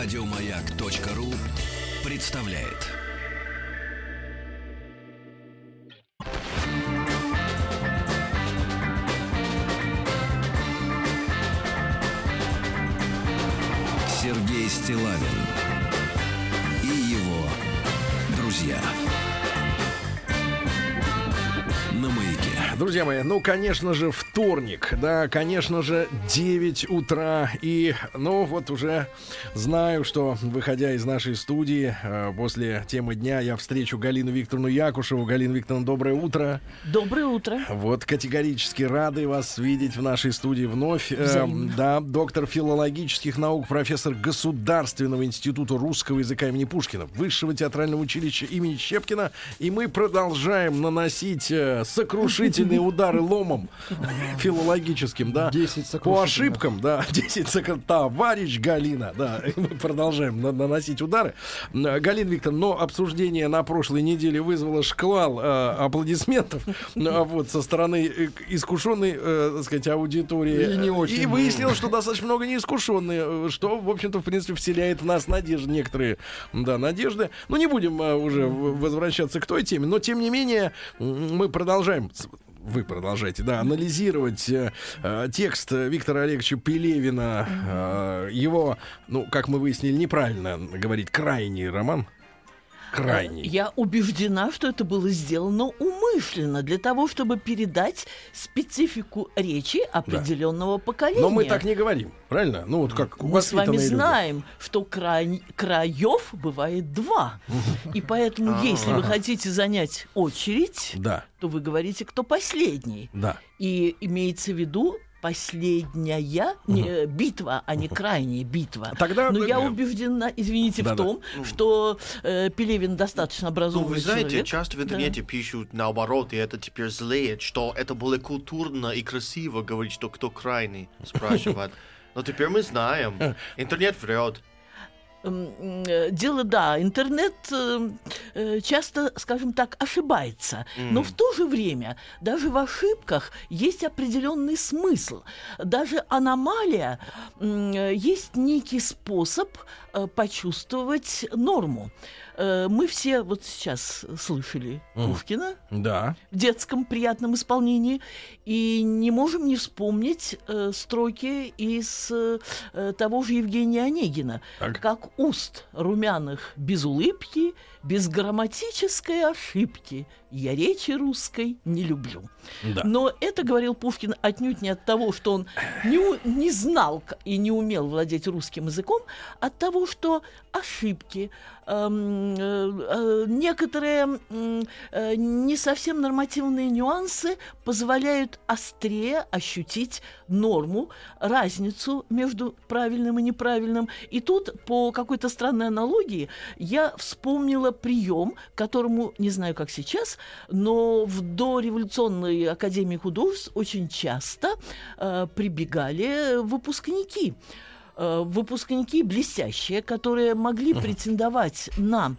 Радиомаяк.ру представляет. Сергей Стилавин и его друзья. На маяке. Друзья мои, ну, конечно же, вторник, да, конечно же, 9 утра. И, ну, вот уже знаю, что, выходя из нашей студии, э, после темы дня я встречу Галину Викторовну Якушеву. Галина Викторовна, доброе утро. Доброе утро. Вот, категорически рады вас видеть в нашей студии вновь. Э, да, доктор филологических наук, профессор Государственного института русского языка имени Пушкина, Высшего театрального училища имени Щепкина. И мы продолжаем наносить э, сокрушительные удары ломом филологическим, да. 10 По ошибкам, да, 10 секунд. Товарищ Галина, да, мы продолжаем на- наносить удары. Галина Викторовна, но обсуждение на прошлой неделе вызвало шквал э, аплодисментов э, вот, со стороны э, искушенной, э, так сказать, аудитории. И не очень. И выяснилось, что достаточно много неискушенные, э, что, в общем-то, в принципе, вселяет в нас надежды, некоторые, да, надежды. Ну, не будем э, уже возвращаться к той теме, но, тем не менее, мы продолжаем вы продолжаете, да, анализировать э, э, текст Виктора Олеговича Пелевина, э, его, ну, как мы выяснили, неправильно говорить, крайний роман. Крайний. Я убеждена, что это было сделано умышленно для того, чтобы передать специфику речи определенного поколения. Но мы так не говорим, правильно? Ну, вот как Мы с вами люди. знаем, что край... краев бывает два. И поэтому, если вы хотите занять очередь, Да, то вы говорите, кто последний. да. И имеется в виду последняя не, э, битва, а не крайняя битва. Тогда, Но я убеждена, извините, да-да. в том, что э, Пелевин достаточно Ну, образованный вы знаете, человек. часто в интернете пишут наоборот, и это теперь злеет, что это было культурно и красиво говорить, что кто крайний, спрашивает. Но теперь мы знаем. Интернет врет. Э, Дело, да, интернет э, часто, скажем так, ошибается. Но в то же время даже в ошибках есть определенный смысл. Даже аномалия э, есть некий способ э, почувствовать норму. Э, Мы все вот сейчас слышали Мгм. Пушкина Да. в детском приятном исполнении и не можем не вспомнить э, строки из э, того же Евгения Онегина. Так. Как уст румяных без улыбки, без грамматической ошибки я речи русской не люблю. Да. Но это говорил Пушкин отнюдь не от того, что он не, не знал и не умел владеть русским языком, а от того, что ошибки, эм, э, э, некоторые э, не совсем нормативные нюансы позволяют острее ощутить норму, разницу между правильным и неправильным. И тут по какой-то странной аналогии я вспомнила прием, которому, не знаю как сейчас, но в дореволюционной Академии художеств очень часто э, прибегали выпускники. Э, выпускники блестящие, которые могли претендовать на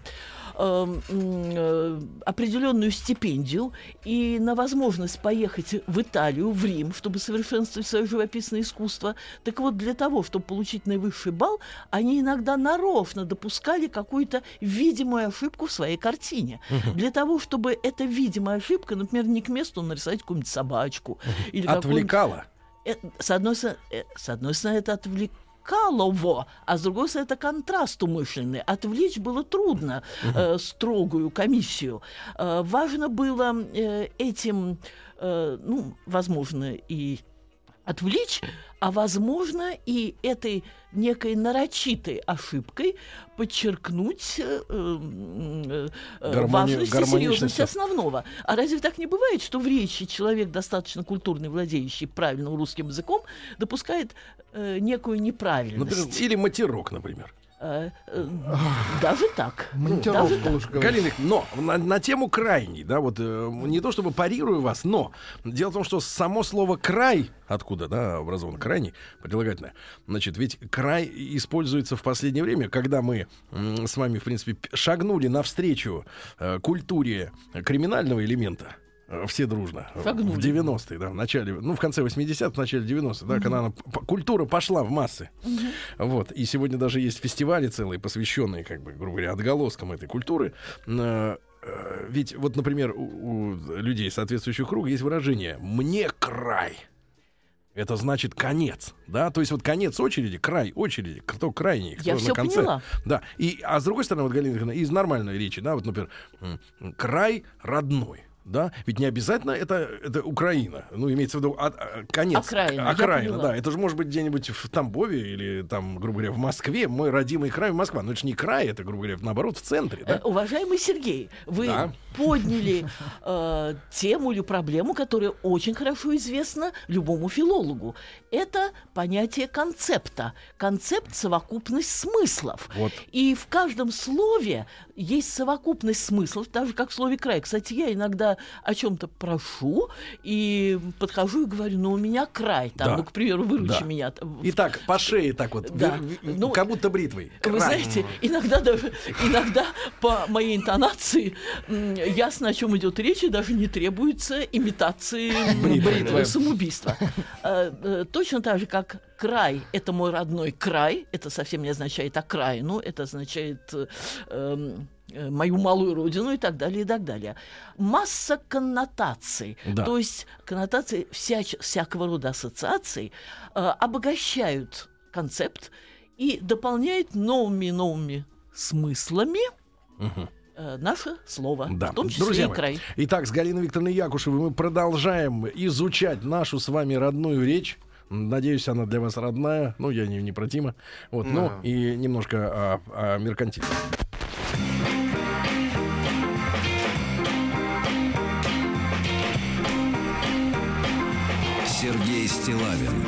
определенную стипендию и на возможность поехать в Италию, в Рим, чтобы совершенствовать свое живописное искусство. Так вот, для того, чтобы получить наивысший балл, они иногда нарочно допускали какую-то видимую ошибку в своей картине. Для того, чтобы эта видимая ошибка, например, не к месту нарисовать какую-нибудь собачку. Или Отвлекала. э, с одной стороны, э, с одной стороны, это отвлекало его, а с другой стороны, это контраст умышленный. Отвлечь было трудно э, строгую комиссию. Э, важно было э, этим, э, ну, возможно, и отвлечь, а возможно и этой некой нарочитой ошибкой подчеркнуть э, э, э, Гармонию- важность и серьезность основного. А разве так не бывает, что в речи человек, достаточно культурный, владеющий правильным русским языком, допускает э, некую неправильность? Например, или матерок, например. Э, э, даже так. Монтировка Даже так. Галина, но на, на тему крайней, да, вот э, не то чтобы парирую вас, но дело в том, что само слово край, откуда, да, образован крайний, прилагательное, значит, ведь край используется в последнее время, когда мы с вами, в принципе, шагнули навстречу э, культуре криминального элемента. Э, все дружно. Шагнули. В 90-е, да, в начале, ну, в конце 80-х, в начале 90-х, да, когда она, культура пошла в массы. Вот. И сегодня даже есть фестивали целые, посвященные, как бы, грубо говоря, отголоскам этой культуры. Э, э, Ведь вот, например, у, у людей соответствующего круга есть выражение «мне край». Это значит конец, да, то есть вот конец очереди, край очереди, кто крайний, кто Я на всё конце. поняла. Да, и, а с другой стороны, вот Галина Ивановна, из нормальной речи, да, вот, например, край родной, да, ведь не обязательно это, это Украина, ну, имеется в виду а- а, конец. Окраина, Окраина, да, это же может быть где-нибудь в Тамбове или там, грубо говоря, в Москве, мой родимый край Москва, но это же не край, это, грубо говоря, наоборот, в центре, Э, да. Уважаемый Сергей, вы Да. подняли э, тему или проблему, которая очень хорошо известна любому филологу. Это понятие концепта. Концепт — совокупность смыслов. Вот. И в каждом слове есть совокупность смыслов, так же, как в слове «край». Кстати, я иногда о чем-то прошу и подхожу и говорю, ну, у меня край, там, Да. ну, к примеру, выручи Да. меня. там, в И так, по шее так вот, Да. Ну, как будто бритвой. вы Край. знаете, иногда даже иногда по моей интонации ясно, о чем идет речь, и даже не требуется имитации Бритвы. самоубийства. Э, э, Точно так же, как край — это мой родной край, это совсем не означает окраину, это означает э, эм, э, мою малую родину и так далее, и так далее. Масса коннотаций, Да. то есть коннотации всяч- всякого рода ассоциаций э, обогащают концепт и дополняют новыми-новыми смыслами э, наше слово, Да. в том числе Друзья и мои, край. Итак, с Галиной Викторовной Якушевой мы продолжаем изучать нашу с вами родную речь. Надеюсь, она для вас родная. Ну, я не, не про Тима. Вот, ну, Да. и немножко о, о меркантильном. Сергей Стилавин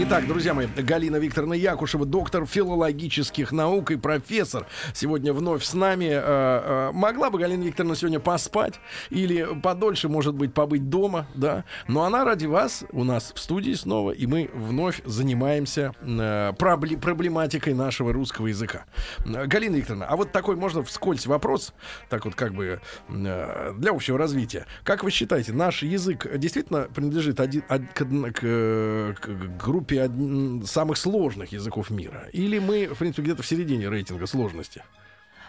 Итак, друзья мои, Галина Викторовна Якушева, доктор филологических наук и профессор, сегодня вновь с нами. Э, э, могла бы Галина Викторовна сегодня поспать или подольше, может быть, побыть дома, да? Но она ради вас у нас в студии снова, и мы вновь занимаемся э, пробле- проблематикой нашего русского языка. Галина Викторовна, а вот такой можно вскользь вопрос, так вот как бы для общего развития. Как вы считаете, наш язык действительно принадлежит один, од- к, к- к группе од- самых сложных языков мира? Или мы, в принципе, где-то в середине рейтинга сложности?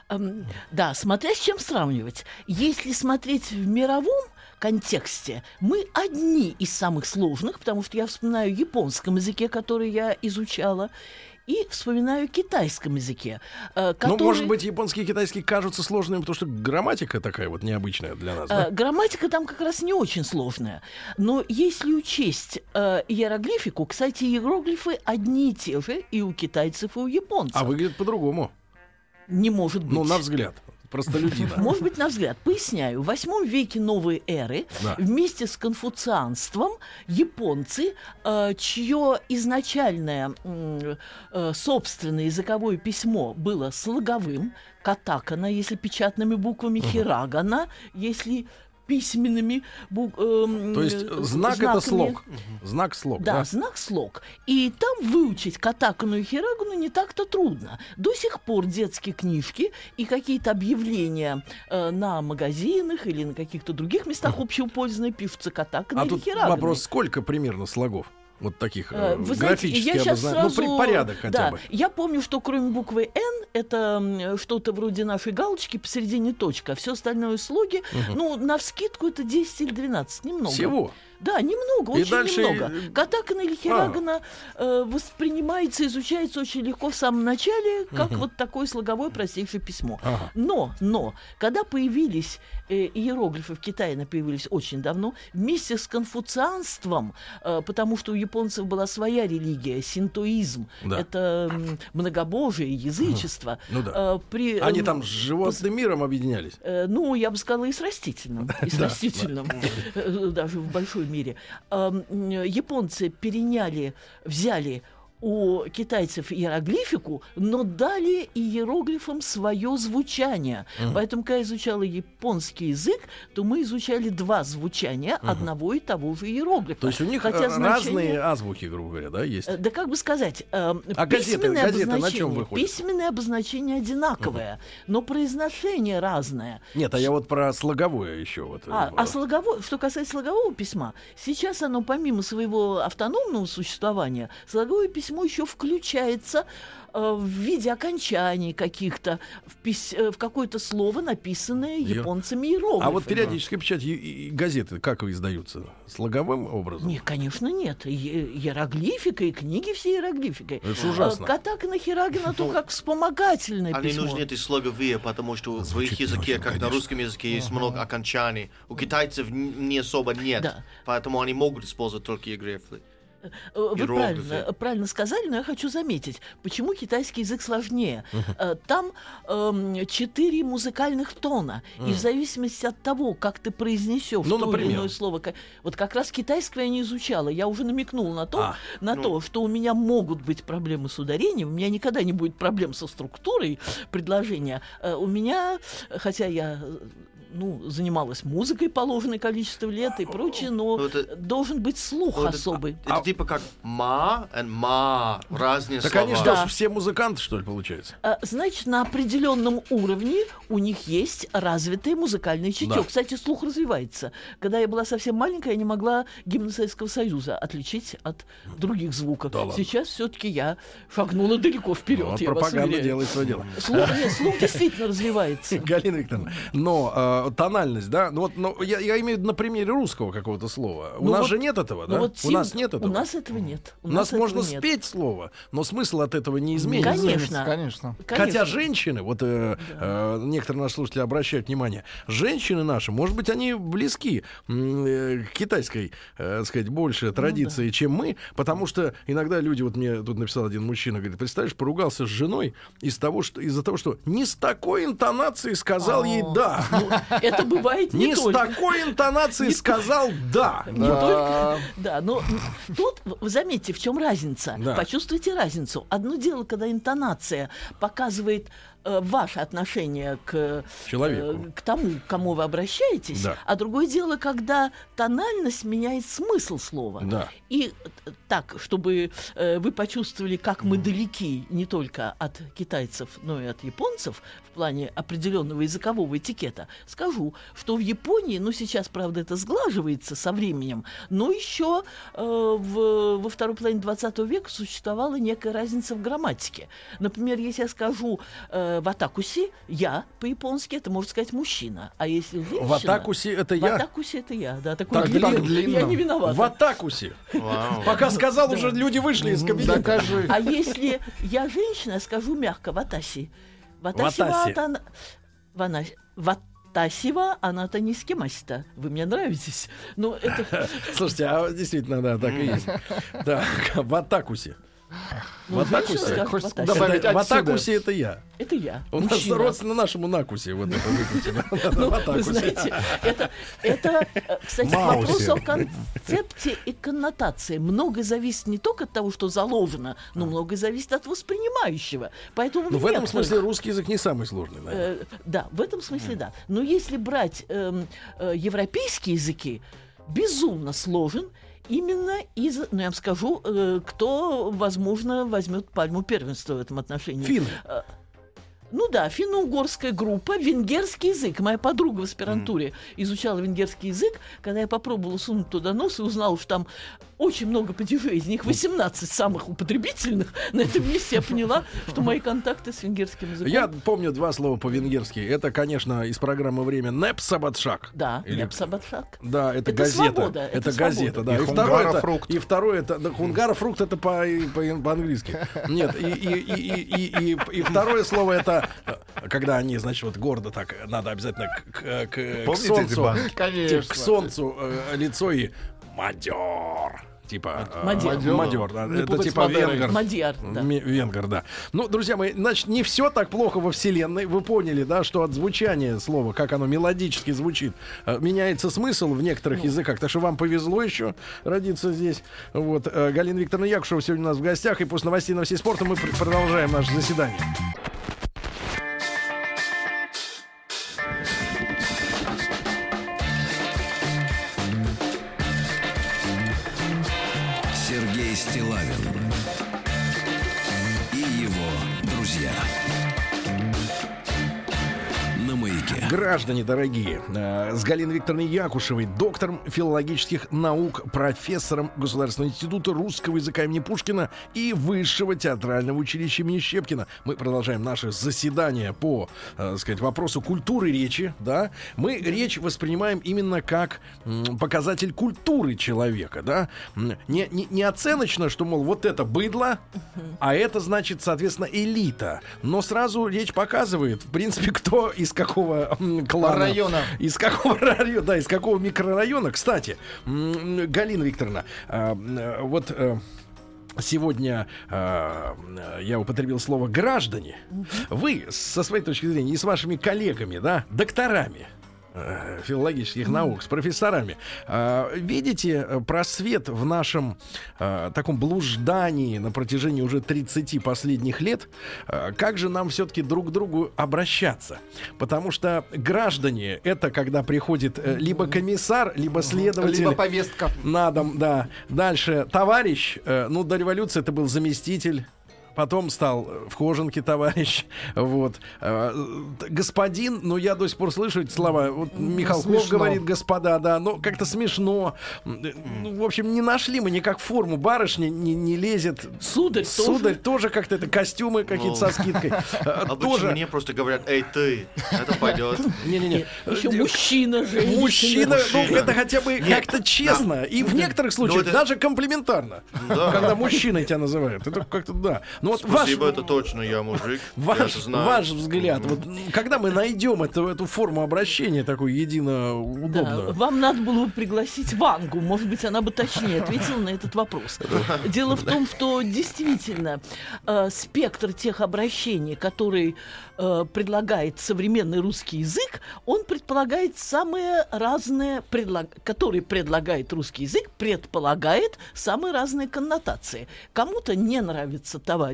Эм, да, смотря с чем сравнивать. Если смотреть в мировом контексте, мы одни из самых сложных, потому что я вспоминаю японском языке, который я изучала, и вспоминаю китайском языке, э, который... Ну, может быть, японский и китайский кажутся сложными, потому что грамматика такая вот необычная для нас. да? Э, Грамматика там как раз не очень сложная. Но если учесть э, иероглифику, кстати, иероглифы одни и те же и у китайцев, и у японцев. А выглядит по-другому. Не может быть. Ну, на взгляд. Простолюдина. Может быть, на взгляд. Поясняю. В восьмом веке новой эры Да. вместе с конфуцианством японцы, э, чье изначальное э, собственное языковое письмо было слоговым, катакана, если печатными буквами, хирагана, если письменными бу- эм, То есть э, знак это знаками. слог. Знак слог, Да, да? знак слог. И там выучить катакану и хирагану не так-то трудно. До сих пор детские книжки и какие-то объявления э, на магазинах или на каких-то других местах общего пользования пишутся катаканой А или тут вопрос, сколько примерно слогов? Вот таких Э, э, Вы знаете, графически я сейчас обозна- сразу... Ну, порядок хотя да, бы. Я помню, что кроме буквы «Н» это что-то вроде нашей галочки, посередине точка, все остальное слоги, ну, на вскидку это 10 или 12, немного. Всего. Да, немного, И очень дальше, немного. э, Катакана или хирагана э, воспринимается, изучается очень легко в самом начале, как вот такое слоговое простейшее письмо. Ага. Но, но, когда появились э, иероглифы в Китае, они появились очень давно, вместе с конфуцианством, э, потому что у японцев была своя религия, синтоизм, Да. это м, многобожие, язычество. Ну да. Э, при, Они эм, там с животным миром объединялись. Э, Ну, я бы сказала, и с растительным. И с растительным. Э, Даже в большой мере. Эм, м, Японцы переняли, взяли у китайцев иероглифику, но дали иероглифам свое звучание. Поэтому, когда я изучала японский язык, то мы изучали два звучания одного и того же иероглифа. То есть у них Хотя э, значение- разные азбуки, грубо говоря, да, есть? Э, Да как бы сказать, э, А газеты- письменное газеты на чем обозначение, выходят? письменное обозначение одинаковое, но произношение разное. Нет, а я вот про слоговое еще вот. А, э, а слоговое, что касается слогового письма, сейчас оно помимо своего автономного существования, слоговое письмо еще включается э, в виде окончаний каких-то, в, пись- э, в какое-то слово, написанное японцами иероглифами. А вот периодическая печать и- и газеты как издаются? Слоговым образом? Нет, конечно, нет. Иероглифика и книги все иероглификой. Это ж ужасно. Э, Катакана Хирагина то как вспомогательное Они письмо. нужны эти слоговые, потому что в их языке, очень, как на русском языке, есть много окончаний. У китайцев не особо нет. Да. Поэтому они могут использовать только иероглифы. Э, Вы правильно, правильно сказали, но я хочу заметить, почему китайский язык сложнее. Э, Там эм, четыре музыкальных тона, и в зависимости от того, как ты произнесешь Ну, то например? или иное слово, вот как раз китайское я не изучала, я уже намекнула на то, А, на ну. то, что у меня могут быть проблемы с ударением, у меня никогда не будет проблем со структурой предложения. Э, У меня, хотя я ну, занималась музыкой положенное количество лет и прочее, но Ну, это- должен быть слух Вот это- особый. Это типа как ма и ма. Разные Так слова. они что, Да. ж все музыканты, что ли, получается? А, Значит, на определенном уровне у них есть развитый музыкальный чутье. Да. Кстати, слух развивается. Когда я была совсем маленькая, я не могла гимн Советского Союза отличить от других звуков. Да ладно. Сейчас все-таки я шагнула далеко вперед. Вот я вас пропаганда делает свое дело. Слух, нет, слух действительно развивается. Галина Викторовна, но э, тональность, да, ну вот, ну, я, я имею в виду на примере русского какого-то слова. У Ну нас вот- же нет этого, Ну да? вот у нас нет этого. У нас этого нет. У нас этого можно нет. спеть слово, но смысл от этого не изменится. Конечно. Конечно. Хотя женщины, вот э, э, некоторые наши слушатели обращают внимание, женщины наши, может быть, они близки э, к китайской, э, так сказать, больше традиции, чем мы, потому что иногда люди, вот мне тут написал один мужчина, говорит, представляешь, поругался с женой из того, что из-за того, что не с такой интонацией сказал ей да, Это бывает не не с только. такой интонацией сказал да. Не только, да, но тут заметьте, в чем разница. Да. Почувствуйте разницу. Одно дело, когда интонация показывает э, ваше отношение к Человеку. э, к тому, к кому вы обращаетесь, Да. а другое дело, когда тональность меняет смысл слова. Да. И э, так, чтобы э, вы почувствовали, как мы далеки не только от китайцев, но и от японцев в плане определенного языкового этикета, скажу, что в Японии, ну сейчас, правда, это сглаживается со временем, но еще э, в- во второй половине 20 века существовала некая разница в грамматике. Например, если я скажу э, в атакуси я по-японски, это может сказать мужчина, а если женщина... В атакусе это В я. атакусе это я, да, такой Так длинный, длинно. я не виновата. В атакусе. Вау. Пока сказал, уже люди вышли из кабинета. Докажи. А если я женщина, я скажу мягко, ватаси. Ватаси Ватаси. вата- вана- Ватасива, она-то не с кемаста. Вы мне нравитесь. Но это... Слушайте, а действительно, да, так и есть. Так, в атакусе. Ну, В атакусе. добавить в атакусе это я. Это я. У нас родственно нашему накусе. Вот это выкусили. Ну, В вы атакусе. знаете, это, это, э, кстати, вопросу о концепте и коннотации. Многое зависит не только от того, что заложено, но многое зависит от воспринимающего. Поэтому Ну, в этом смысле русский язык не самый сложный, наверное. Э, да, в этом смысле да. Но если брать эм, э, европейские языки, безумно сложен именно из, ну я вам скажу, э, кто, возможно, возьмет пальму первенства в этом отношении. Финны. Ну да, финно-угорская группа, венгерский язык. Моя подруга в аспирантуре изучала венгерский язык. Когда я попробовала сунуть туда нос и узнала, что там очень много падежей, из них 18 самых употребительных, на этом месте я поняла, что мои контакты с венгерским языком... Я помню два слова по-венгерски. Это, конечно, из программы «Время» «Непсабатшак». Да, Или- Непсабатшак. Да, это, Это газета. свобода, это, это газета, свобода. да. И И, второе это, хунгарофрукт. и второе это да, хунгарофрукт это по, по, по-английски. Нет, и, и, и, и, и, и, и второе слово это когда они, значит, вот гордо так надо обязательно к, к, к- к солнцу, типа, Конечно. к солнцу э, лицо и мадер. Типа э, Мадер. Мадер, да. Не это типа венгер. Мадьяр, да. Венгер, да. Ну, друзья мои, значит, не все так плохо во Вселенной. Вы поняли, да, что от звучания слова, как оно мелодически звучит, э, меняется смысл в некоторых языках. Так что вам повезло еще родиться здесь. Вот. э, Галина Викторовна Якушева сегодня у нас в гостях. И после новостей новостей спорта мы пр- продолжаем наше заседание. Граждане дорогие, э, с Галиной Викторовной Якушевой, доктором филологических наук, профессором Государственного института русского языка имени Пушкина и Высшего театрального училища имени Щепкина. Мы продолжаем наше заседание по, э, сказать, вопросу культуры речи, да. Мы речь воспринимаем именно как показатель культуры человека, да. Не, не, не оценочно, что, мол, вот это быдло, а это, значит, соответственно, элита. Но сразу речь показывает, в принципе, кто из какого клана. Района. Из какого района, да, из какого микрорайона. Кстати, Галина Викторовна, а, вот... э, Сегодня э, я употребил слово граждане. Вы со своей точки зрения и с вашими коллегами, да, докторами филологических наук, с профессорами, э, видите э, просвет в нашем э, таком блуждании на протяжении уже 30 последних лет? Э, как же нам все-таки друг к другу обращаться? Потому что граждане это когда приходит э, либо комиссар, либо следователь. Либо повестка. На дом, да. Дальше товарищ, э, ну, до революции это был заместитель. Потом стал в кожанке товарищ. Вот. Э, Господин, ну я до сих пор слышу эти слова. Вот Михалков смешно. говорит, господа, да, но как-то смешно. Э, Ну, в общем, не нашли мы никак форму. Барышня не, не лезет. Сударь, Сударь тоже. тоже как-то это костюмы какие-то Ну. со скидкой. Э, Обычно Тоже. мне просто говорят, эй, ты, это пойдет. Не-не-не. Еще мужчина, женщина. Мужчина, ну это хотя бы как-то честно. И в некоторых случаях это- даже комплиментарно. Да. Когда мужчиной тебя называют. Это как-то да. Ну вот ваш, Спасибо, это точно я мужик. я ваш, это знаю. ваш взгляд, вот когда мы найдем эту, эту форму обращения такую едино Да, удобную? вам надо было бы пригласить Вангу. Может быть, она бы точнее ответила на этот вопрос. Дело в том, что действительно э, спектр тех обращений, который э, предлагает современный русский язык, он предполагает самые разные, предлаг- который предлагает русский язык, предполагает самые разные коннотации. Кому-то не нравится товарищ,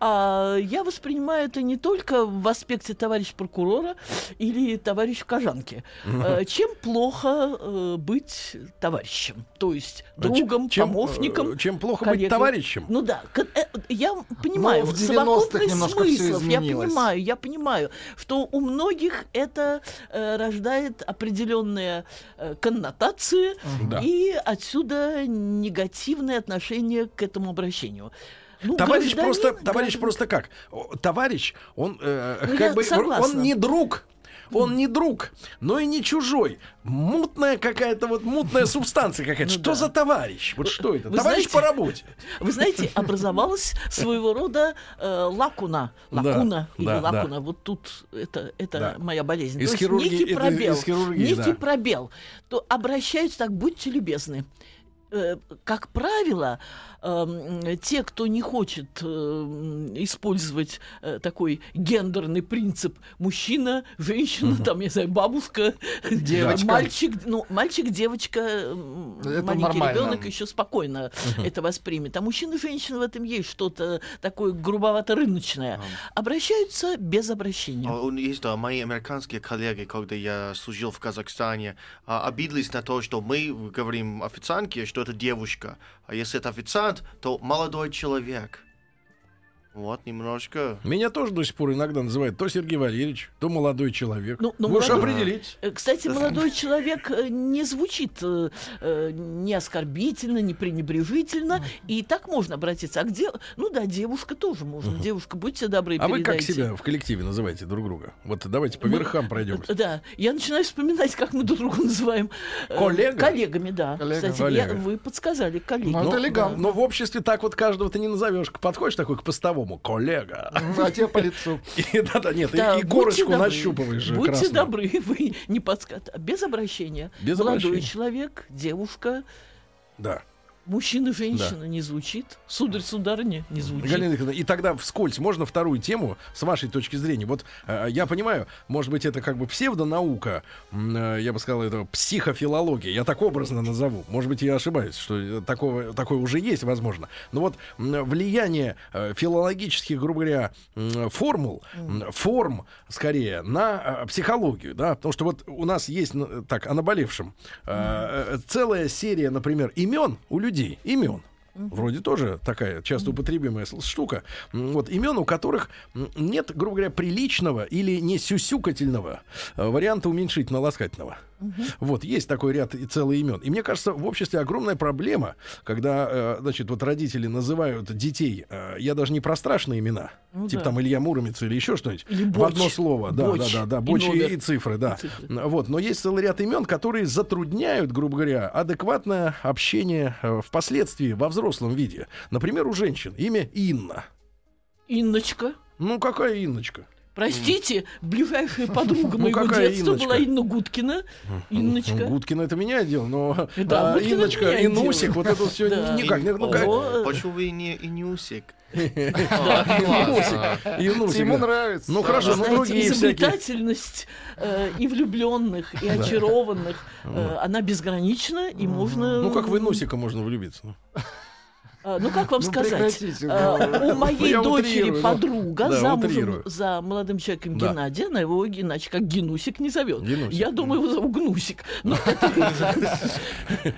а я воспринимаю это не только в аспекте товарищ прокурора или товарищ Кожанки. Э, Чем плохо э, быть товарищем? То есть другом, Чем- помощником. э, чем плохо быть товарищем? Ну да, э, я понимаю, Ну, в в 90-х совокупность смыслов, я понимаю, я понимаю, что у многих это э, рождает определенные э, коннотации Да. и отсюда негативное отношение к этому обращению. Ну, Товарищ просто, товарищ граждан- просто как? Товарищ, он э, Ну, как бы, согласна. он не друг. Он не друг, но и не чужой. Мутная какая-то вот мутная субстанция какая-то. Ну что да. за товарищ? Вот что это? вы товарищ знаете- по работе. Вы знаете, образовалась своего рода э, лакуна. Да, Лакуна или да, да. лакуна. Вот тут это, это Да. моя болезнь. Из То есть хирургии- некий это пробел. из хирургии, некий да. пробел. То обращаются так, будьте любезны. Э, Как правило, эм, те, кто не хочет эм, использовать э, такой гендерный принцип мужчина, женщина, там, я знаю, бабушка, Девочка. мальчик, ну, мальчик, девочка, Это маленький нормально. ребенок еще спокойно это воспримет. А мужчина и женщина в этом есть что-то такое грубовато-рыночное. Обращаются без обращения. А, Есть да, мои американские коллеги, когда я служил в Казахстане, а, обиделись на то, что мы говорим официантке, что это девушка, а если это официант, то молодой человек. Вот, немножко. Меня тоже до сих пор иногда называют то Сергей Валерьевич, то молодой человек. Ну, ну, уж молодой- определитесь. Э, Кстати, молодой человек э, не звучит э, э, не оскорбительно, не пренебрежительно, и так можно обратиться. А где? Ну да, девушка тоже можно. Девушка, будьте добры, А вы как передайте. себя в коллективе называете друг друга? Вот давайте по Мы- верхам пройдем. Э, Да, я начинаю вспоминать, как мы друг друга называем. Коллега? Коллегами, да. Коллега. Кстати, я- Коллега. вы подсказали, коллеги. Ну, это элегантно. Но в обществе так вот каждого ты не назовешь. Подходишь такой к постовому, коллега. А тебе по лицу. И Да-да, нет, и- горочку нащупываешь же Будьте добры, вы не подсказываете. Без обращения. Молодой человек, девушка. Да. Мужчина, женщина не звучит. Сударь, сударыня не звучит. Галина Викторовна, и тогда вскользь можно вторую тему с вашей точки зрения. Вот э, я понимаю, может быть, это как бы псевдонаука, э, я бы сказал, это психофилология. Я так образно назову. Может быть, я ошибаюсь, что э, такого, такое уже есть, возможно. Но вот влияние э, филологических, грубо говоря, м, формул, м, форм, скорее, на э, психологию, да, потому что вот у нас есть, ну, так, о наболевшем, э, э, целая серия, например, имен у людей, имен. Вроде тоже такая часто употребимая штука. Вот имен, у которых нет, грубо говоря, приличного или не сюсюкательного э, варианта уменьшительно-ласкательного. Вот, есть такой ряд и целый имен. И мне кажется, в обществе огромная проблема, когда, э, значит, вот родители называют детей, э, я даже не про страшные имена, Ну типа да. там Илья Муромец или еще что-нибудь, Или в Боч. одно слово, да, Боч. да, да, да, И бочи номер. и цифры, да. И цифры. Вот, но есть целый ряд имен, которые затрудняют, грубо говоря, адекватное общение э, впоследствии во взрослом виде. Например, у женщин имя Инна. Инночка. Ну, какая Инночка? Простите, ближайшая подруга Ну, моего какая детства Инночка? была Инна Гудкина. Инночка. Ну, Гудкина это меня дело, но Да, а, Инночка, Инусик, вот это все Да. никак. не- ну, как- О, Почему вы не и не усик? Инусик, Ему нравится. Ну, хорошо, ну, Знаете, другие изобретательность э, и влюбленных, и очарованных, э, она безгранична, и можно... Ну, как в Инусика можно влюбиться. Ну. А, ну, как вам Ну, сказать? А, ну. У моей Я дочери утрирую, ну. подруга Да, замужем утрирую. за молодым человеком Да. Геннадия, она его иначе как Генусик не зовет. Генусик, Я думаю, его зовут Гнусик. Это-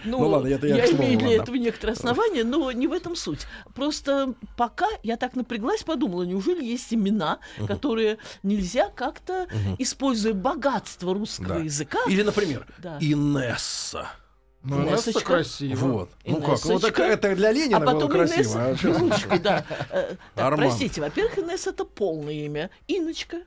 Ну ладно, я имею для этого некоторые основания, но не в этом суть. Просто пока я так напряглась, подумала, неужели есть имена, которые нельзя как-то, используя богатство русского языка, Или, например. Инесса. Ну, Инессочка. красиво. Вот. Ну как, ну так это для Ленина а было потом красиво. Инесса, а ручкой, да. Э, так, Арман. простите, во-первых, Инесса это полное имя. Иночка,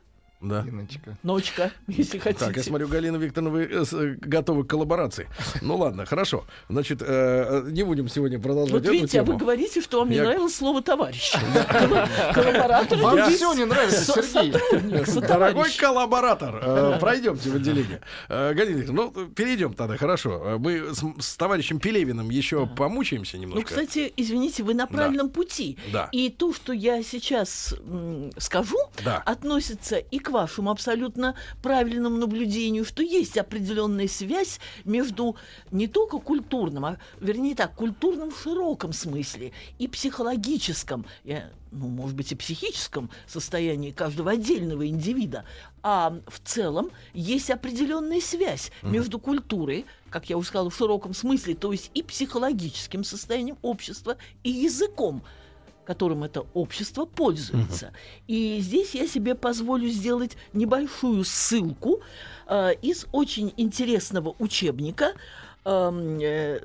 Да. Инночка. Ночка, если хотите. Так, я смотрю, Галина Викторовна, вы э, э, готовы к коллаборации. Ну ладно, хорошо. Значит, э, не будем сегодня продолжать Вот эту видите, а вы говорите, что вам не Я- нравилось слово товарищ. Колла- Коллаборатор. Вам все не нравится, Сергей. Дорогой коллаборатор, пройдемте в отделение. Галина Викторовна, ну, перейдем тогда, хорошо. Мы с, товарищем Пелевиным еще помучаемся Ну, немножко. кстати, извините, вы на правильном пути. Да. И то, что я сейчас скажу, относится и к вашему абсолютно правильному наблюдению, что есть определенная связь между не только культурным, а вернее так, культурным в широком смысле и психологическом, я, ну, может быть, и психическом состоянии каждого отдельного индивида, а в целом есть определенная связь между культурой, как я уже сказала, в широком смысле, то есть и психологическим состоянием общества, и языком которым это общество пользуется. И здесь я себе позволю сделать небольшую ссылку э, из очень интересного учебника эм, э,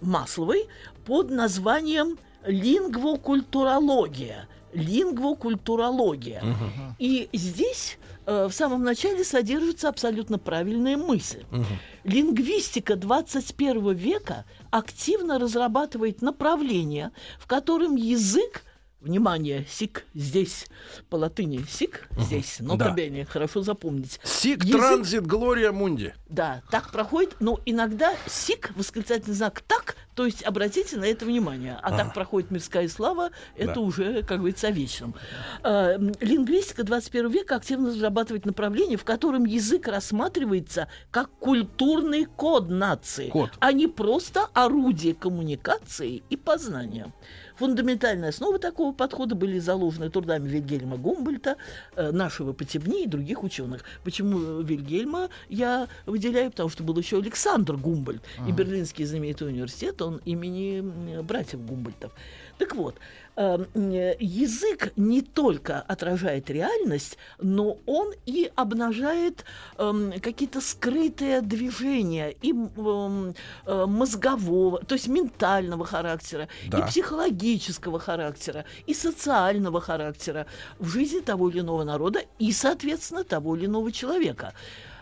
Масловой под названием «Лингвокультурология». Лингвокультурология. И здесь в самом начале содержится абсолютно правильная мысль. Лингвистика 21 века активно разрабатывает направление, в котором язык Внимание, сик здесь по латыни сик здесь, но Да. табене, хорошо запомнить. Сик Язык- транзит Глория Мунди. Да, так проходит, но иногда сик, восклицательный знак так, то есть обратите на это внимание. А так проходит мирская слава, это Да. уже, как говорится, о вечном. Э, лингвистика 21 века активно разрабатывает направление, в котором язык рассматривается как культурный код нации, Код. а не просто орудие коммуникации и познания. Фундаментальные основы такого подхода были заложены трудами Вильгельма Гумбольта, э, нашего Потебни и других ученых. Почему Вильгельма я выделяю? Потому что был еще Александр Гумбольд. И Берлинский знаменитый университет, он имени братьев Гумбольтов. Так вот, э, э, язык не только отражает реальность, но он и обнажает эм, какие-то скрытые движения и эм, э, мозгового, то есть ментального характера, Да. и психологического характера, и социального характера в жизни того или иного народа и, соответственно, того или иного человека.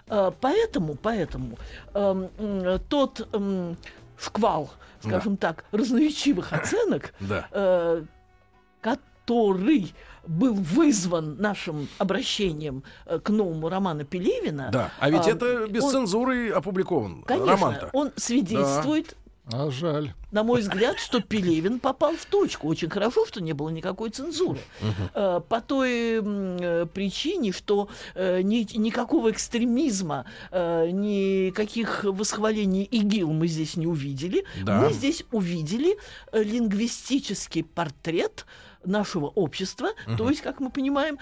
Э, Поэтому, поэтому эм, тот эм, шквал, скажем так, разноречивых оценок, Да. э, который был вызван нашим обращением э, к новому роману Пелевина. Да. А ведь а, это без он- цензуры опубликован. Конечно, Роман-то. он свидетельствует А жаль. на мой взгляд, что Пелевин попал в точку. Очень хорошо, что не было никакой цензуры. Э, По той э, причине, что э, ни- никакого экстремизма, э, никаких восхвалений ИГИЛ мы здесь не увидели. Да. Мы здесь увидели э, лингвистический портрет нашего общества, то есть, как мы понимаем,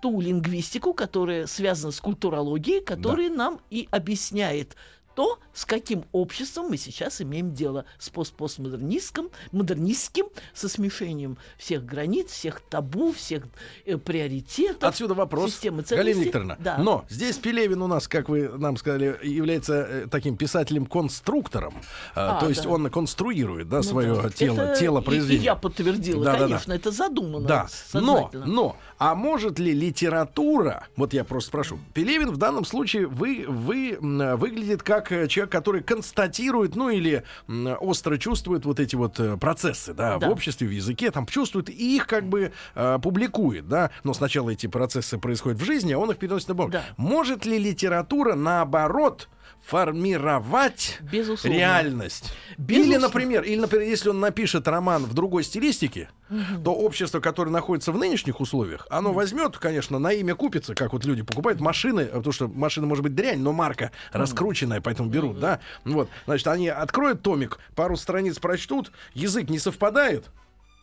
ту лингвистику, которая связана с культурологией, которая нам и объясняет то, с каким обществом мы сейчас имеем дело, с пост постмодернистским, модернистским, со смешением всех границ, всех табу, всех э, приоритетов. Отсюда вопрос, системы Галина. Викторовна. Да. Но здесь Пелевин у нас, как вы нам сказали, является э, таким писателем-конструктором. А, А, то есть да. он конструирует да, Ну свое да. тело, Это тело и- произведения. И, я подтвердила, Да-да-да. конечно, это задумано Да, но, но, а может ли литература, вот я просто спрошу, Пелевин в данном случае вы, вы, выглядит как э, человек, который констатирует, ну или остро чувствует вот эти вот э, процессы, да, Да. в обществе, в языке, там чувствует и их как бы э, публикует, да, но сначала эти процессы происходят в жизни, а он их переносит на бумагу. Да. Может ли литература, наоборот, формировать Безусловно. реальность? Или, Безусловно. например, или, например, если он напишет роман в другой стилистике, то общество, которое находится в нынешних условиях, оно возьмет, конечно, на имя купится, как вот люди покупают машины, а потому что машина может быть дрянь, но марка раскрученная, поэтому берут, да. Вот, значит, они откроют томик, пару страниц прочтут, язык не совпадает,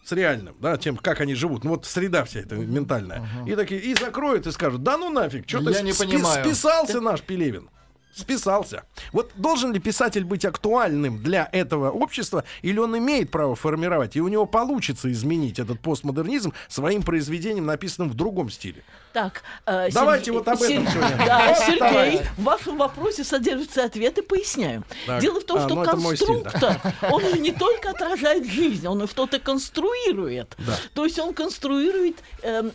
с реальным, да, тем, как они живут. Ну вот среда вся эта ментальная. И такие, и закроют и скажут, да ну нафиг, что ты не спи- понимаю. списался наш Пелевин. Списался. Вот должен ли писатель быть актуальным для этого общества, или он имеет право формировать, и у него получится изменить этот постмодернизм своим произведением, написанным в другом стиле? Так, э, Давайте Сергей- вот об этом Сер- сегодня. Да, Вот Сергей, давай. в вашем вопросе содержится ответ и поясняем. Так. Дело в том, А, что ну мой стиль, да. конструктор, он же не только отражает жизнь, он и что-то конструирует. Да. То есть он конструирует э,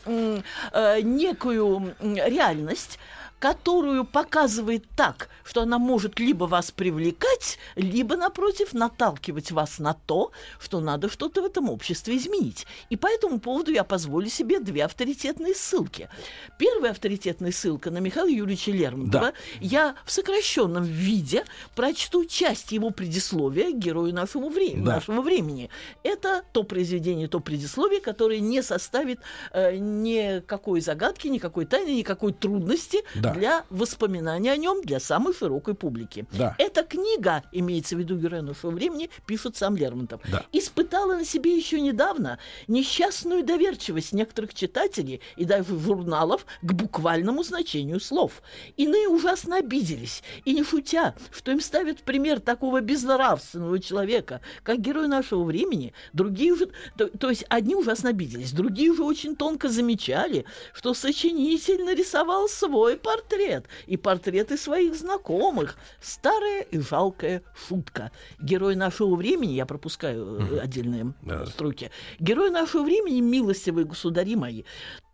э, некую реальность, которую показывает так, что она может либо вас привлекать, либо, напротив, наталкивать вас на то, что надо что-то в этом обществе изменить. И по этому поводу я позволю себе две авторитетные ссылки. Первая авторитетная ссылка на Михаила Юрьевича Лермонтова. Да. Я в сокращенном виде прочту часть его предисловия герою нашего времени. Да. Нашего времени. Это то произведение, то предисловие, которое не составит э, никакой загадки, никакой тайны, никакой трудности Да. Для воспоминания о нем для самой широкой публики. Да. Эта книга, имеется в виду герой нашего времени, пишет сам Лермонтов, Да. испытала на себе еще недавно несчастную доверчивость некоторых читателей и даже журналов к буквальному значению слов. Иные ужасно обиделись, и не шутя, что им ставят пример такого безнравственного человека, как герой нашего времени, другие уже, то, то есть одни ужасно обиделись, другие уже очень тонко замечали, что сочинитель нарисовал свой портрет и портреты своих знакомых. Старая и жалкая шутка. Герой нашего времени, я пропускаю э, отдельные Да. строки, герой нашего времени, милостивые государи мои,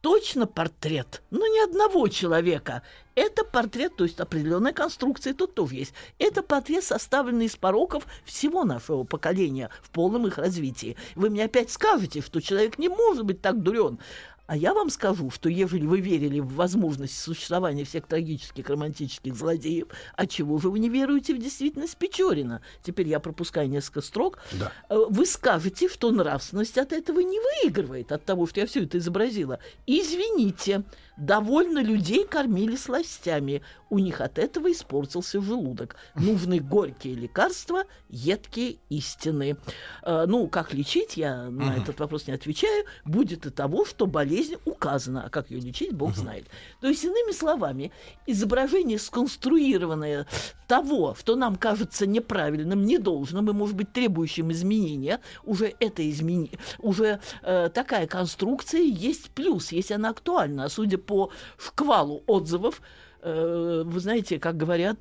точно портрет, но не одного человека. Это портрет, то есть определенная конструкция тут тоже есть. Это портрет, составленный из пороков всего нашего поколения в полном их развитии. Вы мне опять скажете, что человек не может быть так дурен. А я вам скажу, что ежели вы верили в возможность существования всех трагических романтических злодеев, а чего же вы не веруете в действительность Печорина? Теперь я пропускаю несколько строк. Да. Э, Вы скажете, что нравственность от этого не выигрывает, от того, что я все это изобразила. Извините, довольно людей кормили сластями. У них от этого испортился желудок. Нужны горькие лекарства, едкие истины. Э, ну, как лечить, я на этот вопрос не отвечаю. Будет и того, что болезнь указана, а как ее лечить, Бог знает. То есть, иными словами, изображение сконструированное того, что нам кажется неправильным, недолжным и, может быть, требующим изменения, уже это измени... уже э, такая конструкция есть плюс, если она актуальна. А судя по шквалу отзывов, э, вы знаете, как говорят,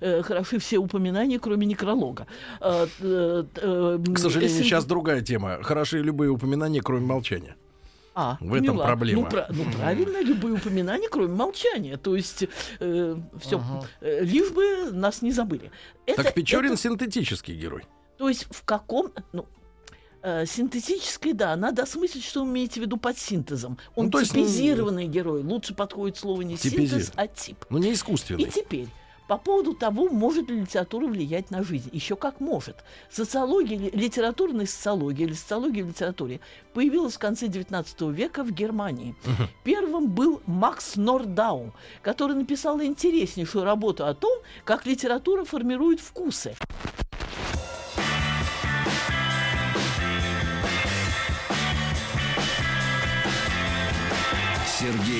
э, хороши все упоминания, кроме некролога. Э, э, э, К сожалению, сейчас другая тема. Хороши любые упоминания, кроме молчания. А, В этом поняла. проблема. Ну, пра- ну, правильно, любые упоминания, кроме молчания. То есть все, лишь бы нас не забыли. Это- так Печорин это- синтетический герой. то есть в каком... Ну, э, синтетической, да, надо осмыслить, что вы имеете в виду под синтезом. Он Ну, то есть, ну, типизированный герой. Лучше подходит слово не синтез, а тип. Ну, не И искусственный. теперь, по поводу того, может ли литература влиять на жизнь. Еще как может. Социология, ли- литературная социология или социология в литературе появилась в конце XIX века в Германии. Первым был Макс Нордау, который написал интереснейшую работу о том, как литература формирует вкусы.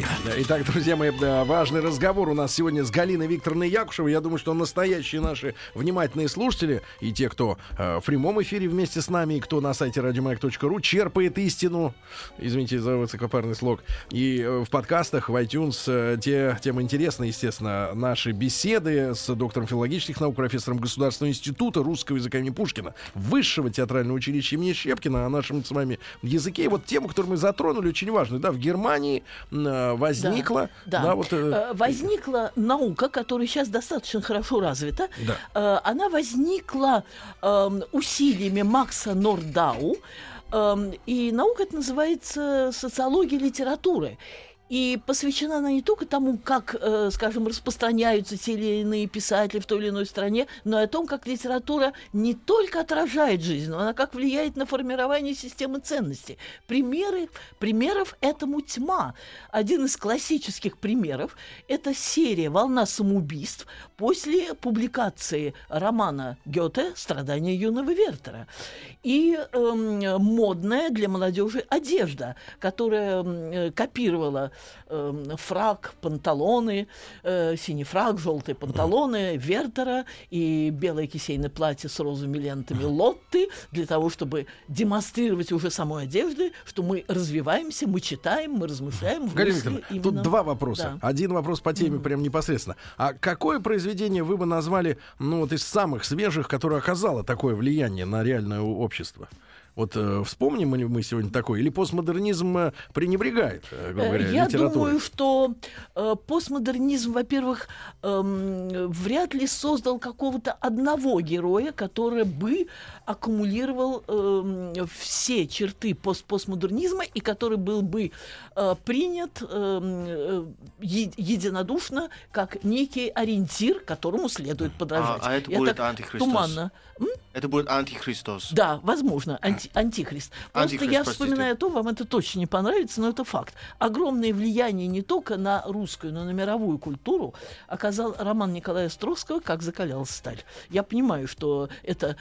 на маяке. Да, Итак, друзья мои, важный разговор у нас сегодня с Галиной Викторовной Якушевой. Я думаю, что настоящие наши внимательные слушатели и те, кто э, в прямом эфире вместе с нами, и кто на сайте радиомаяк.ру черпает истину, извините за высокопарный слог, и э, в подкастах, в iTunes, э, те, тем интересны, естественно, наши беседы с доктором филологических наук, профессором Государственного института русского языка имени Пушкина, Высшего театрального училища имени Щепкина о нашем с вами языке. И вот тему, которую мы затронули, очень важную. Да, в Германии э, возникла... Да, Да, вот, э, Э, возникла наука, которая сейчас достаточно хорошо развита. Да. Э, она возникла эм, усилиями Макса Нордау. эм, и наука это называется социология литературы. И посвящена она не только тому, как, э, скажем, распространяются те или иные писатели в той или иной стране, но и о том, как литература не только отражает жизнь, но она как влияет на формирование системы ценностей. Примеры, примеров этому тьма. Один из классических примеров – это серия «Волна самоубийств» после публикации романа Гёте «Страдания юного Вертера». И эм, модная для молодежи одежда, которая э, копировала эм, фраг, панталоны, э, синий фраг, желтые панталоны Вертера и белое кисейное платье с розовыми лентами Лотты для того, чтобы демонстрировать уже самой одежды, что мы развиваемся, мы читаем, мы размышляем. в Галина Викторовна, тут именно- два вопроса. Да. Один вопрос по теме прям непосредственно. А какое произведение вы бы назвали, ну вот из самых свежих, которое оказало такое влияние на реальное общество? Вот э, вспомним ли мы сегодня такое? Или постмодернизм э, пренебрегает, э, грубо Э, говоря, Я думаю, что э, постмодернизм, во-первых, эм, вряд ли создал какого-то одного героя, который бы аккумулировал эм, все черты пост постмодернизма и который был бы э, принят эм, э, е- единодушно как некий ориентир, которому следует подражать. а это Я будет антихристос. Туманно. М? Это будет антихристос. Да, возможно, анти- антихрист. Просто Антихрист, я простите. вспоминаю то, вам это точно не понравится, но это факт. Огромное влияние не только на русскую, но и на мировую культуру оказал роман Николая Островского «Как закалялась сталь». Я понимаю, что это,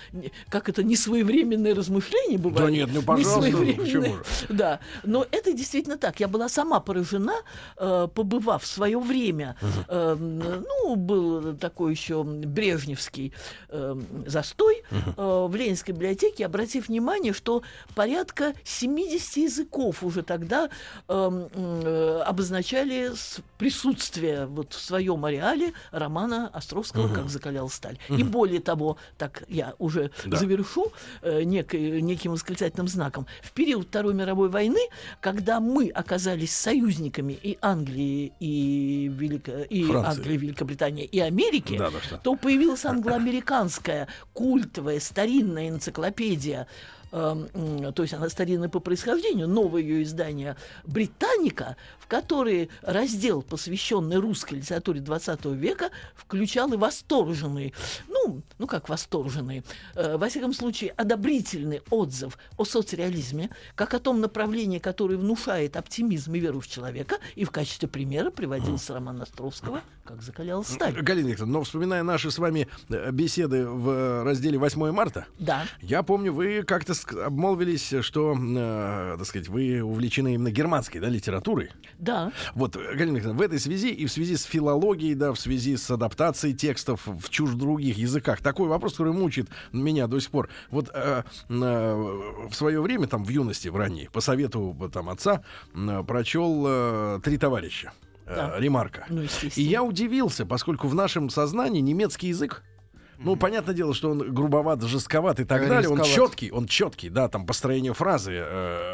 как это несвоевременное размышление бывает. Да нет, ну, пожалуйста, несвоевременное. почему же? Да, но это действительно так. Я была сама поражена, э, побывав в свое время. э, ну, был такой еще брежневский э, застой э, в Ленинской библиотеке, обратив внимание, что порядка 70 языков уже тогда э, м, э, обозначали присутствие вот в своем ареале романа Островского «Как закалял сталь». И более того, так я уже Да. завершу э, некой- неким восклицательным знаком. В период Второй мировой войны, когда мы оказались союзниками и Англии, и, Велико... и Франции. Англии, Великобритании, и Америки, Да, да, что. то появилась англоамериканская культовая старинная энциклопедия эм, то есть она старинная по происхождению, новое ее издание «Британика», в которой раздел, посвященный русской литературе 20 века, включал и восторженный, ну, ну как восторженный, э, во всяком случае, одобрительный отзыв о соцреализме, как о том направлении, которое внушает оптимизм и веру в человека, и в качестве примера приводился роман Островского «Как закалял сталь». Галина Викторовна, но вспоминая наши с вами э, беседы в э, разделе 8 марта, Да. я помню, вы как-то обмолвились, что, э, так сказать, вы увлечены именно германской да, литературой. Да. Вот, э, Галина Викторовна, в этой связи и в связи с филологией, да, в связи с адаптацией текстов в чуж других языках, такой вопрос, который мучит меня до сих пор. Вот э, э, в свое время, там, в юности, в ранней, по совету э, там, отца, э, прочел э, «Три товарища». э, Да. Ремарка. Ну, И я удивился, поскольку в нашем сознании немецкий язык Ну, понятное дело, что он грубоват, жестковат и так Э, далее. Он рисковат. четкий, он четкий, да, там построение фразы,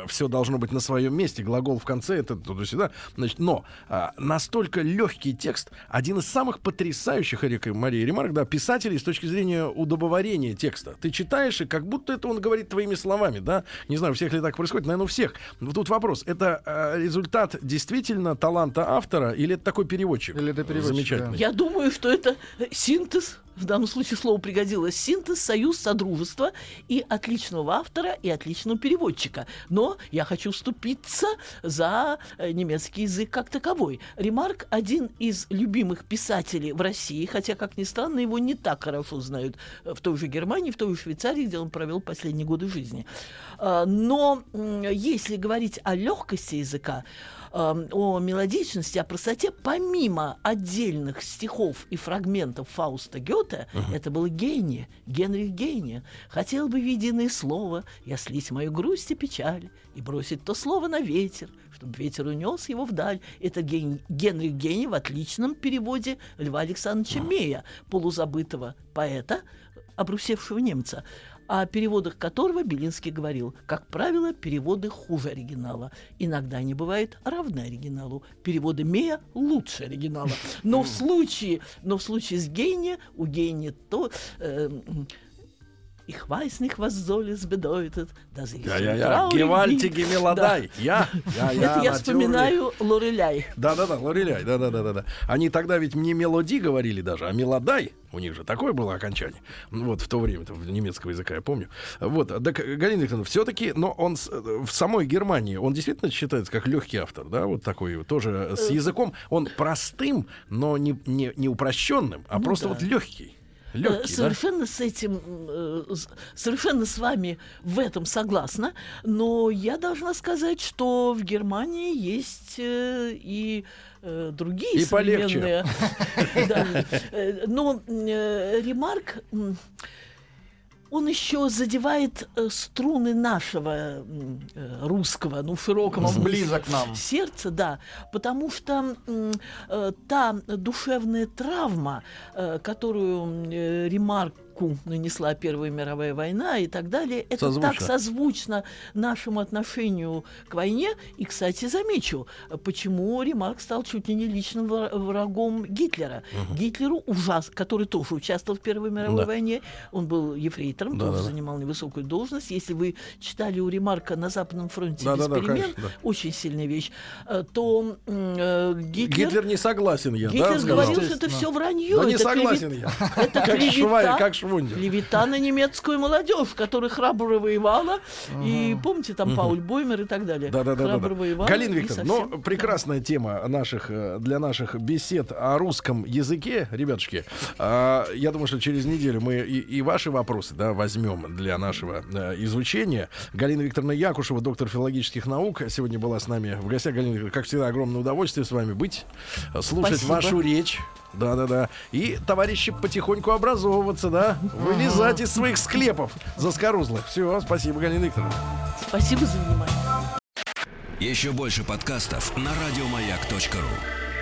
все должно быть на своем месте, глагол в конце, это туда-сюда. Значит, но а, настолько легкий текст, один из самых потрясающих, Эрик и Мария Ремарк, да, писателей с точки зрения удобоварения текста. Ты читаешь, и как будто это он говорит твоими словами, да. Не знаю, у всех ли так происходит, наверное, у всех. Но тут вопрос, это а, результат действительно таланта автора или это такой переводчик? Или это переводчик, Замечательный. Я думаю, что это э, синтез, в данном случае слово пригодилось, синтез, союз, содружество и отличного автора, и отличного переводчика. Но я хочу вступиться за э, немецкий язык как таковой. Ремарк – один из любимых писателей в России, хотя, как ни странно, его не так хорошо знают э, в той же Германии, в той же Швейцарии, где он провел последние годы жизни. А, Но если говорить о легкости языка, эм, о мелодичности, о простоте, помимо отдельных стихов и фрагментов Фауста Гёте, это был гений, Генрих Гейне. Хотел бы в единое слово я слить мою грусть и печаль и бросить то слово на ветер, чтобы ветер унес его вдаль. Это Ген- Генрих Гейне в отличном переводе Льва Александровича Мея, полузабытого поэта, обрусевшего немца, о переводах которого Белинский говорил, как правило, переводы хуже оригинала. Иногда они бывают равны оригиналу. Переводы Мея лучше оригинала. Но в случае, но в случае с Гейне, у Гейне то... э, Ich weiß nicht, was soll es bedeutet, dass ich Я, so traurig bin. Гевальтиги Мелодай. Я, я, я. Это я вспоминаю Лореляй. Да, да, да, Лореляй, да, да, да, да, да. Они тогда ведь не мелоди говорили даже, а мелодай. У них же такое было окончание. Вот в то время, в немецкого языка, я помню. Вот, так, Галина Викторовна, все-таки, но он с- в самой Германии, он действительно считается как легкий автор, да, вот такой тоже с языком. Он простым, но не, не, не упрощенным, а Ну просто да. вот легкий. Легкий, да? Совершенно с этим, э, совершенно с вами в этом согласна, но я должна сказать, что в Германии есть э, и э, другие И полегче. современные. Да. Э, Но ремарк, он еще задевает э, струны нашего э, русского, ну, широком смысле Близок нам. сердце, да, потому что э, та душевная травма, э, которую э, Ремарку нанесла Первая мировая война и так далее, это Созвучно. так созвучно нашему отношению к войне. И, кстати, замечу, почему Ремарк стал чуть ли не личным вра- врагом Гитлера. Гитлеру ужас, который тоже участвовал в Первой мировой Да. войне, он был ефрейтором, Да, тоже да, занимал невысокую должность. Если вы читали у Ремарка на Западном фронте Да, без да, да, конечно, да. очень сильная вещь, э, то э, Гитлер, Гитлер не согласен я, Гитлер да, сказал? говорил, что это все вранье. Да не это согласен клевет- я. Это Как клевета, Швай, как Швундер. клевета на немецкую молодежь, которая храбро воевала. И помните, там Пауль Боймер и так далее. Да, да, да, да, Храбро да. воевала. Галина Викторовна, совсем- ну, прекрасная тема наших, э, для наших бесед о русском языке, ребятушки. А, Я думаю, что через неделю мы и, и ваши вопросы да, возьмем для нашего э, изучения. Галина Викторовна Якушева, доктор филологических наук, сегодня была с нами в гостях. Галина Викторовна, как всегда, огромное удовольствие с вами быть, э, слушать Спасибо. вашу речь. Да-да-да. И, товарищи, потихоньку образовываться, да? Вылезать из своих склепов заскорузлых. Все, спасибо, Галина Викторовна. Спасибо за внимание. Еще больше подкастов на радиомаяк.ру.